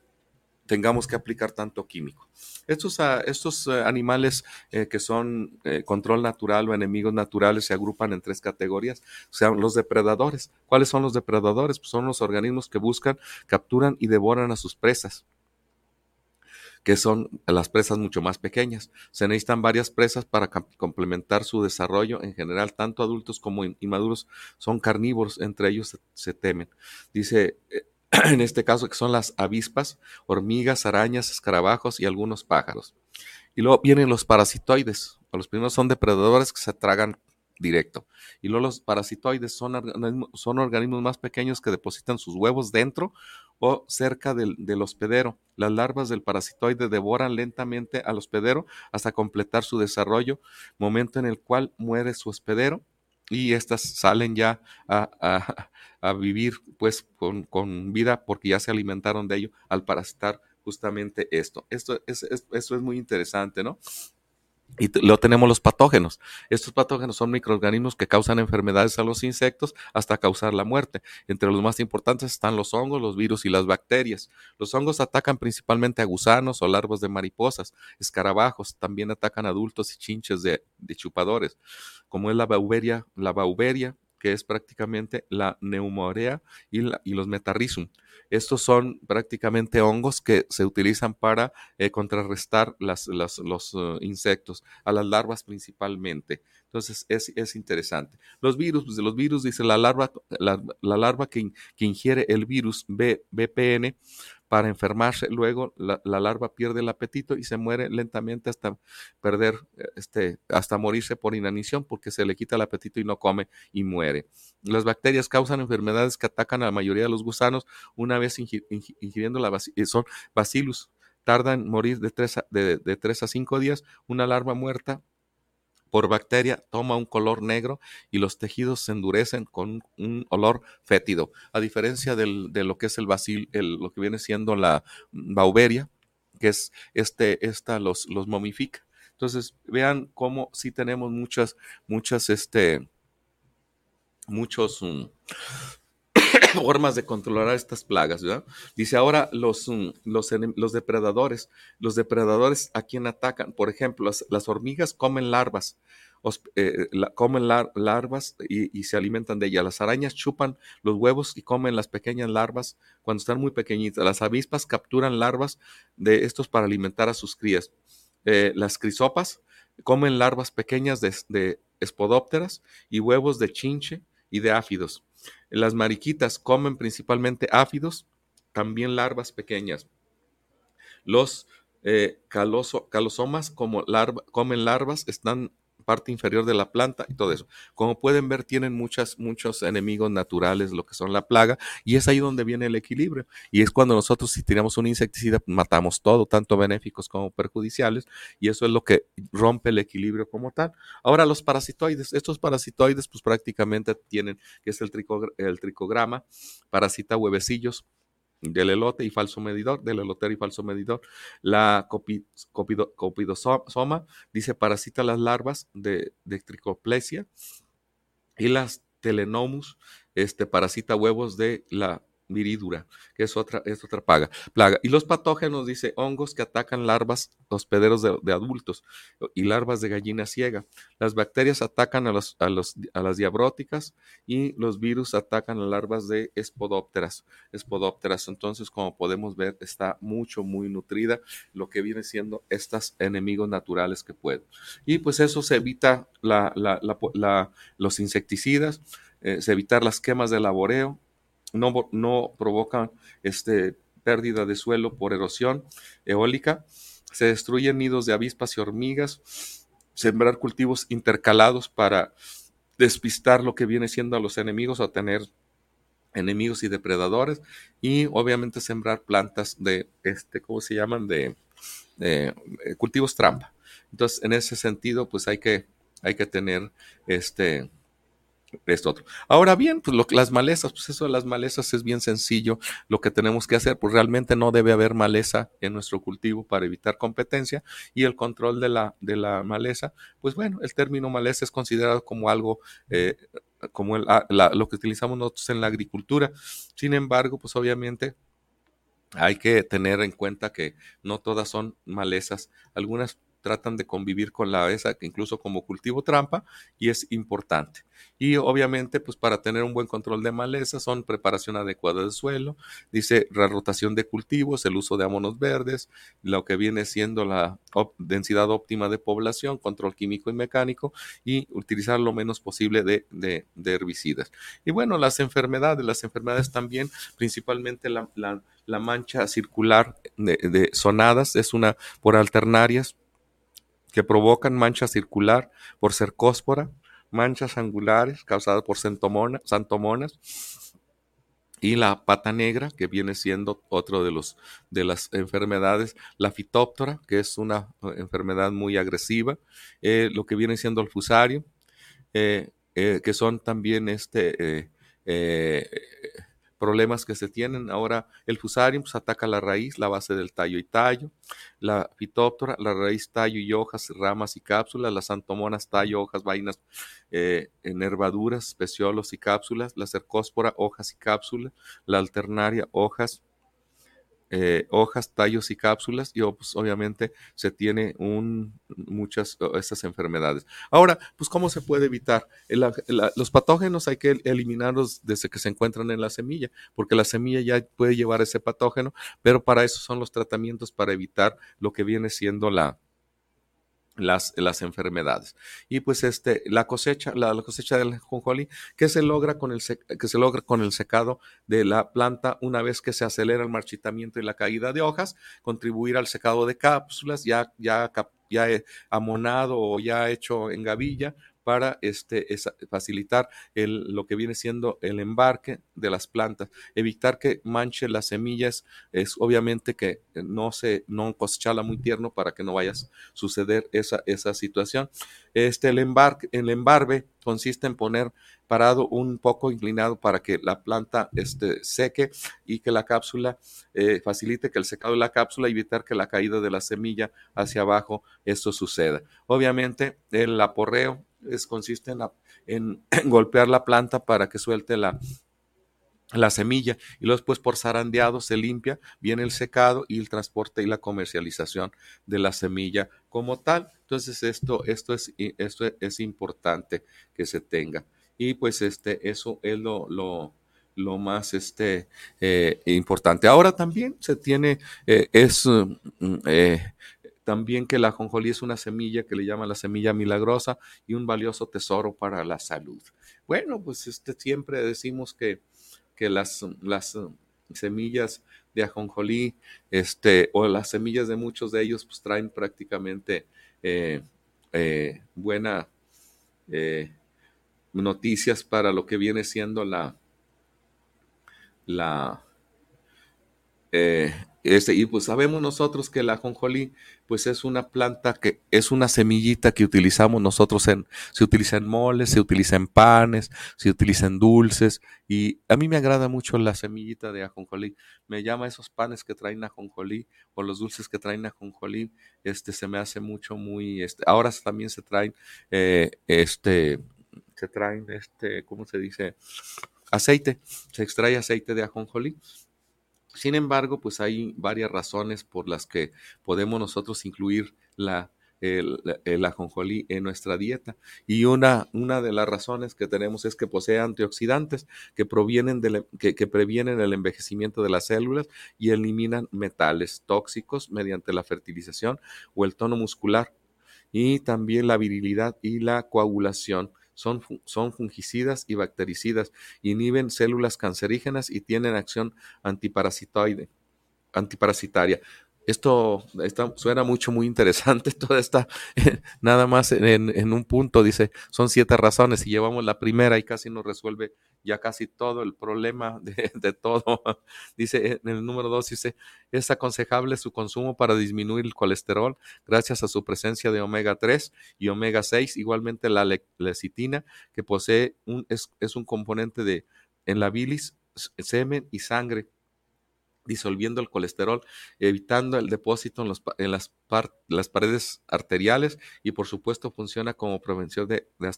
tengamos que aplicar tanto químico. Estos, ah, estos eh, animales eh, que son eh, control natural o enemigos naturales se agrupan en tres categorías. O sea, los depredadores. ¿Cuáles son los depredadores? Pues son los organismos que buscan, capturan y devoran a sus presas que son las presas mucho más pequeñas. Se necesitan varias presas para complementar su desarrollo. En general, tanto adultos como inmaduros son carnívoros, entre ellos se temen. Dice, en este caso que son las avispas, hormigas, arañas, escarabajos y algunos pájaros. Y luego vienen los parasitoides. Los primeros son depredadores que se tragan directo. Y luego los parasitoides son, son organismos más pequeños que depositan sus huevos dentro o cerca del, hospedero. Las larvas del parasitoide devoran lentamente al hospedero hasta completar su desarrollo, momento en el cual muere su hospedero y estas salen ya a, vivir pues con, con, vida porque ya se alimentaron de ello al parasitar justamente esto. Esto es, eso es muy interesante, ¿no? Y luego tenemos los patógenos. Estos patógenos son microorganismos que causan enfermedades a los insectos hasta causar la muerte. Entre los más importantes están los hongos, los virus y las bacterias. Los hongos atacan principalmente a gusanos o larvas de mariposas, escarabajos, también atacan adultos y chinches de, de chupadores, como es la bauberia, la bauberia, que es prácticamente la neumorea y, los metarrhizum. Estos son prácticamente hongos que se utilizan para eh, contrarrestar los uh, insectos, a las larvas principalmente. Entonces es, interesante. Los virus, pues los virus dice la larva, la, larva que, que, ingiere el virus B, BPN para enfermarse. Luego la, larva pierde el apetito y se muere lentamente hasta perder, este, hasta morirse por inanición porque se le quita el apetito y no come y muere. Las bacterias causan enfermedades que atacan a la mayoría de los gusanos una vez ingiriendo la eh, son bacillus. Tardan en morir de 3 a, de, de 3 a 5 días. Una larva muerta por bacteria toma un color negro y los tejidos se endurecen con un olor fétido. A diferencia de lo que es el bacil, lo que viene siendo la bauberia, que es este, esta los, los momifica. Entonces, vean cómo sí tenemos muchas, muchas, este, muchos, mm, formas de controlar estas plagas. ¿verdad? Dice ahora los, mm, los, los, depredadores. Los depredadores a quién atacan. Por ejemplo, las, hormigas comen larvas. Eh, comen larvas y, y, se alimentan de ellas. Las arañas chupan los huevos y comen las pequeñas larvas cuando están muy pequeñitas. Las avispas capturan larvas de estos para alimentar a sus crías. Eh, las crisopas comen larvas pequeñas de, de espodópteras y huevos de chinche y de áfidos. Las mariquitas comen principalmente áfidos, también larvas pequeñas. Los eh, calosomas como comen larvas, están parte inferior de la planta y todo eso. Como pueden ver, tienen muchas, muchos enemigos naturales, lo que son la plaga, y es ahí donde viene el equilibrio. Y es cuando nosotros, si tiramos un insecticida, matamos todo, tanto benéficos como perjudiciales, y eso es lo que rompe el equilibrio como tal. Ahora, los parasitoides, estos parasitoides, pues prácticamente tienen, que es el, el tricograma, parasita huevecillos, del elote y falso medidor, del elotero y falso medidor. La copidosoma dice parasita las larvas de, de tricoplesia y las telenomus este, parasita huevos de la viridura, que es otra, es otra plaga. Y los patógenos, dice, hongos que atacan larvas hospederos de, adultos y larvas de gallina ciega. Las bacterias atacan a, los, a, los, a las diabróticas y los virus atacan a larvas de espodópteras. Espodópteras, entonces, como podemos ver, está mucho, muy nutrida lo que viene siendo estos enemigos naturales que pueden. Y pues eso se evita los insecticidas, eh, se evitar las quemas de laboreo, no, no provocan este, pérdida de suelo por erosión eólica, se destruyen nidos de avispas y hormigas, sembrar cultivos intercalados para despistar lo que viene siendo a los enemigos o tener enemigos y depredadores y obviamente sembrar plantas de este, ¿cómo se llaman? De eh, cultivos trampa. Entonces, en ese sentido, pues hay que, hay que tener este, esto otro. Ahora bien, pues las malezas, pues eso de las malezas es bien sencillo. Lo que tenemos que hacer, pues realmente no debe haber maleza en nuestro cultivo para evitar competencia y el control de la, de la maleza, pues bueno, el término maleza es considerado como algo, eh, como el, ah, la, lo que utilizamos nosotros en la agricultura. Sin embargo, pues obviamente hay que tener en cuenta que no todas son malezas. Algunas tratan de convivir con la esa, incluso como cultivo trampa, y es importante. Y obviamente, pues para tener un buen control de maleza son preparación adecuada del suelo, dice la rotación de cultivos, el uso de amonos verdes, lo que viene siendo la densidad óptima de población, control químico y mecánico, y utilizar lo menos posible de, herbicidas. Y bueno, las enfermedades, las enfermedades también, principalmente la, la, mancha circular de, de sonadas, es una por alternarias, que provocan mancha circular por cercóspora, manchas angulares causadas por santomonas y la pata negra, que viene siendo otro de, los, de las enfermedades, la fitóptora, que es una eh, enfermedad muy agresiva, eh, lo que viene siendo el fusario, eh, que son también este, problemas que se tienen. Ahora el fusarium pues, ataca la raíz, la base del tallo y tallo, la fitóptora, la raíz, tallo y hojas, ramas y cápsulas, las antomonas, tallo, hojas, vainas, eh, nervaduras, peciolos y cápsulas, la cercóspora, hojas y cápsulas, la alternaria, hojas, eh, hojas, tallos y cápsulas y pues, obviamente se tiene un, muchas estas enfermedades. Ahora, pues ¿cómo se puede evitar? los patógenos hay que eliminarlos desde que se encuentran en la semilla, porque la semilla ya puede llevar ese patógeno, pero para eso son los tratamientos para evitar lo que viene siendo la, las, las enfermedades. Y pues este, la cosecha, la, cosecha del jonjolí, que se logra con el que se logra con el secado de la planta una vez que se acelera el marchitamiento y la caída de hojas, contribuir al secado de cápsulas ya, ya, ya amonado o ya hecho en gavilla para este, facilitar el, lo que viene siendo el embarque de las plantas, evitar que manche las semillas, es obviamente que no se no cosecharla muy tierno para que no vaya a suceder esa, esa situación. Este, el, embarque, el embarbe consiste en poner parado un poco inclinado para que la planta este, seque y que la cápsula eh, facilite que el secado de la cápsula evitar que la caída de la semilla hacia abajo esto suceda. Obviamente el aporreo es, consiste en, golpear la planta para que suelte la, la semilla y luego después por zarandeado se limpia, viene el secado y el transporte y la comercialización de la semilla como tal. Entonces esto, esto, es, esto es importante que se tenga. Y pues este, eso es lo, lo, lo más este, eh, importante. Ahora también se tiene, eh, es mm, eh, también que la ajonjolí es una semilla que le llaman la semilla milagrosa y un valioso tesoro para la salud. Bueno, pues este, siempre decimos que, las, las semillas de ajonjolí este, o las semillas de muchos de ellos pues traen prácticamente eh, eh, buena eh, noticias para lo que viene siendo la, la este, y pues sabemos nosotros que la ajonjolí pues es una planta que es una semillita que utilizamos nosotros en, se utiliza en moles, se utiliza en panes, se utiliza en dulces y a mí me agrada mucho la semillita de ajonjolí, me llama esos panes que traen ajonjolí o los dulces que traen ajonjolí, este se me hace mucho muy, este, ahora también se traen, eh, este, se traen, este, ¿cómo se dice? Aceite, se extrae aceite de ajonjolí sin embargo, pues hay varias razones por las que podemos nosotros incluir la, el, ajonjolí en nuestra dieta. Y una, una de las razones que tenemos es que posee antioxidantes que, provienen de, que, que, previenen el envejecimiento de las células y eliminan metales tóxicos mediante la fertilización o el tono muscular. Y también la virilidad y la coagulación son, son fungicidas y bactericidas, inhiben células cancerígenas y tienen acción antiparasitoide, antiparasitaria. Esto, suena mucho, muy interesante. Toda esta, nada más en, en, un punto, dice, son siete razones y llevamos la primera y casi nos resuelve ya casi todo el problema de, de todo. Dice en el número dos, dice, es aconsejable su consumo para disminuir el colesterol gracias a su presencia de omega 3 y omega 6, igualmente la le- lecitina, que posee un, es, es un componente de en la bilis, semen y sangre disolviendo el colesterol, evitando el depósito en, los en las, par- las paredes arteriales y por supuesto funciona como prevención de, de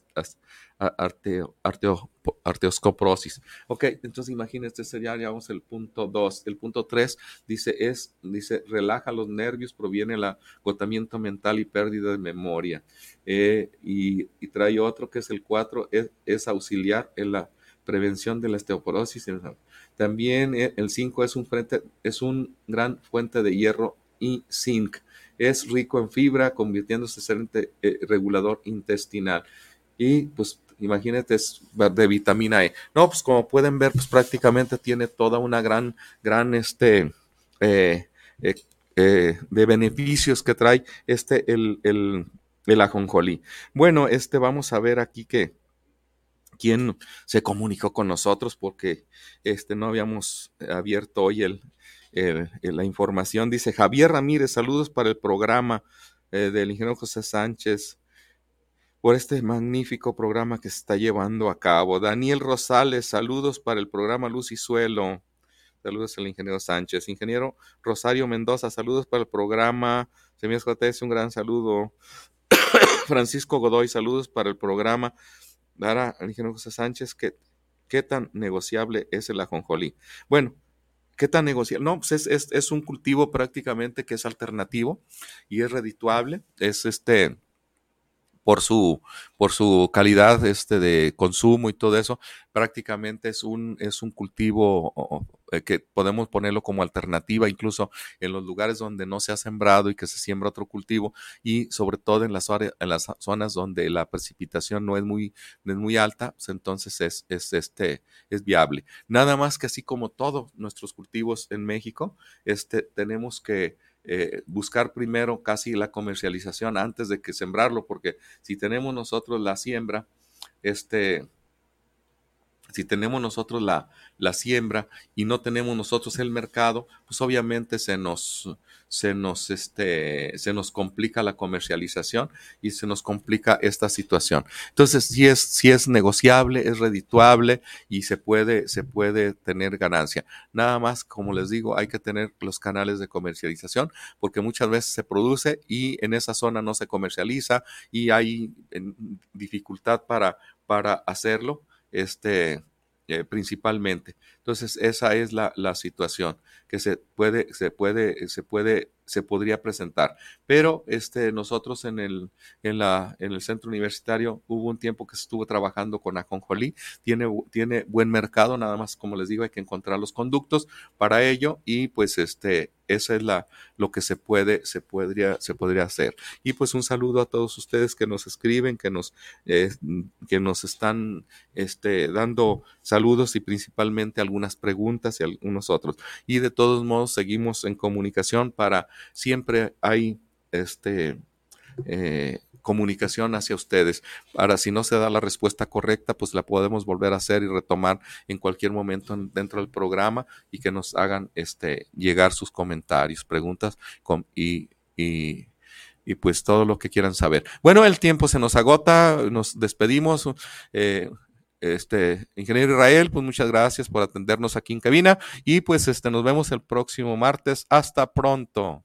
arteo- arteo- arteriosclerosis. Ok, entonces imagínense, este sería, digamos, el punto 2. El punto 3 dice, es, dice, relaja los nervios, proviene el agotamiento mental y pérdida de memoria. Eh, y, trae otro que es el 4, es, auxiliar en la prevención de la osteoporosis. También eh, el 5 es un, frente, es un gran fuente de hierro y zinc. Es rico en fibra, convirtiéndose en excelente eh, regulador intestinal. Y pues imagínate, es de vitamina E. No, pues como pueden ver, pues prácticamente tiene toda una gran, gran, este, eh, de beneficios que trae este, el, el, el ajonjolí. Bueno, este, vamos a ver aquí que quién se comunicó con nosotros porque este, no habíamos abierto hoy el, el- la información. Dice Javier Ramírez, saludos para el programa eh, del ingeniero José Sánchez por este magnífico programa que se está llevando a cabo. Daniel Rosales, saludos para el programa Luz y Suelo. Saludos al ingeniero Sánchez. Ingeniero Rosario Mendoza, saludos para el programa. Semillas un gran saludo. Francisco Godoy, saludos para el programa. Dara al ingeniero José Sánchez, ¿qué, qué tan negociable es el ajonjolí? Bueno, ¿qué tan negociable? No, pues es, es, un cultivo prácticamente que es alternativo y es redituable. Es este por su, por su calidad este, de consumo y todo eso, prácticamente es un, es un cultivo que podemos ponerlo como alternativa incluso en los lugares donde no se ha sembrado y que se siembra otro cultivo y sobre todo en las, áreas- en las zonas donde la precipitación no es muy, no es muy alta, pues entonces es, es, este, es viable. Nada más que así como todos nuestros cultivos en México, este, tenemos que eh, buscar primero casi la comercialización antes de que sembrarlo, porque si tenemos nosotros la siembra, este, si tenemos nosotros la, la siembra y no tenemos nosotros el mercado, pues obviamente se nos, se nos, este, se nos complica la comercialización y se nos complica esta situación. Entonces, si es, si es negociable, es redituable y se puede, se puede tener ganancia. Nada más, como les digo, hay que tener los canales de comercialización porque muchas veces se produce y en esa zona no se comercializa y hay dificultad para, para hacerlo este, eh, principalmente. Entonces, esa es la, la situación que se puede, se puede, se puede, se podría presentar. Pero este, nosotros en el, en la, en el centro universitario hubo un tiempo que se estuvo trabajando con ajonjolí, tiene, tiene buen mercado, nada más como les digo, hay que encontrar los conductos para ello y pues este, esa es la, lo que se puede, se podría, se podría hacer. Y pues un saludo a todos ustedes que nos escriben, que nos, eh, que nos están este, dando saludos y principalmente algunas preguntas y algunos otros. Y de todos modos seguimos en comunicación para siempre hay este eh, comunicación hacia ustedes. Ahora, si no se da la respuesta correcta, pues la podemos volver a hacer y retomar en cualquier momento en- dentro del programa y que nos hagan este, llegar sus comentarios, preguntas y, y pues todo lo que quieran saber. Bueno, el tiempo se nos agota, nos despedimos. eh, este ingeniero Israel, pues muchas gracias por atendernos aquí en cabina y pues este nos vemos el próximo martes. Hasta pronto.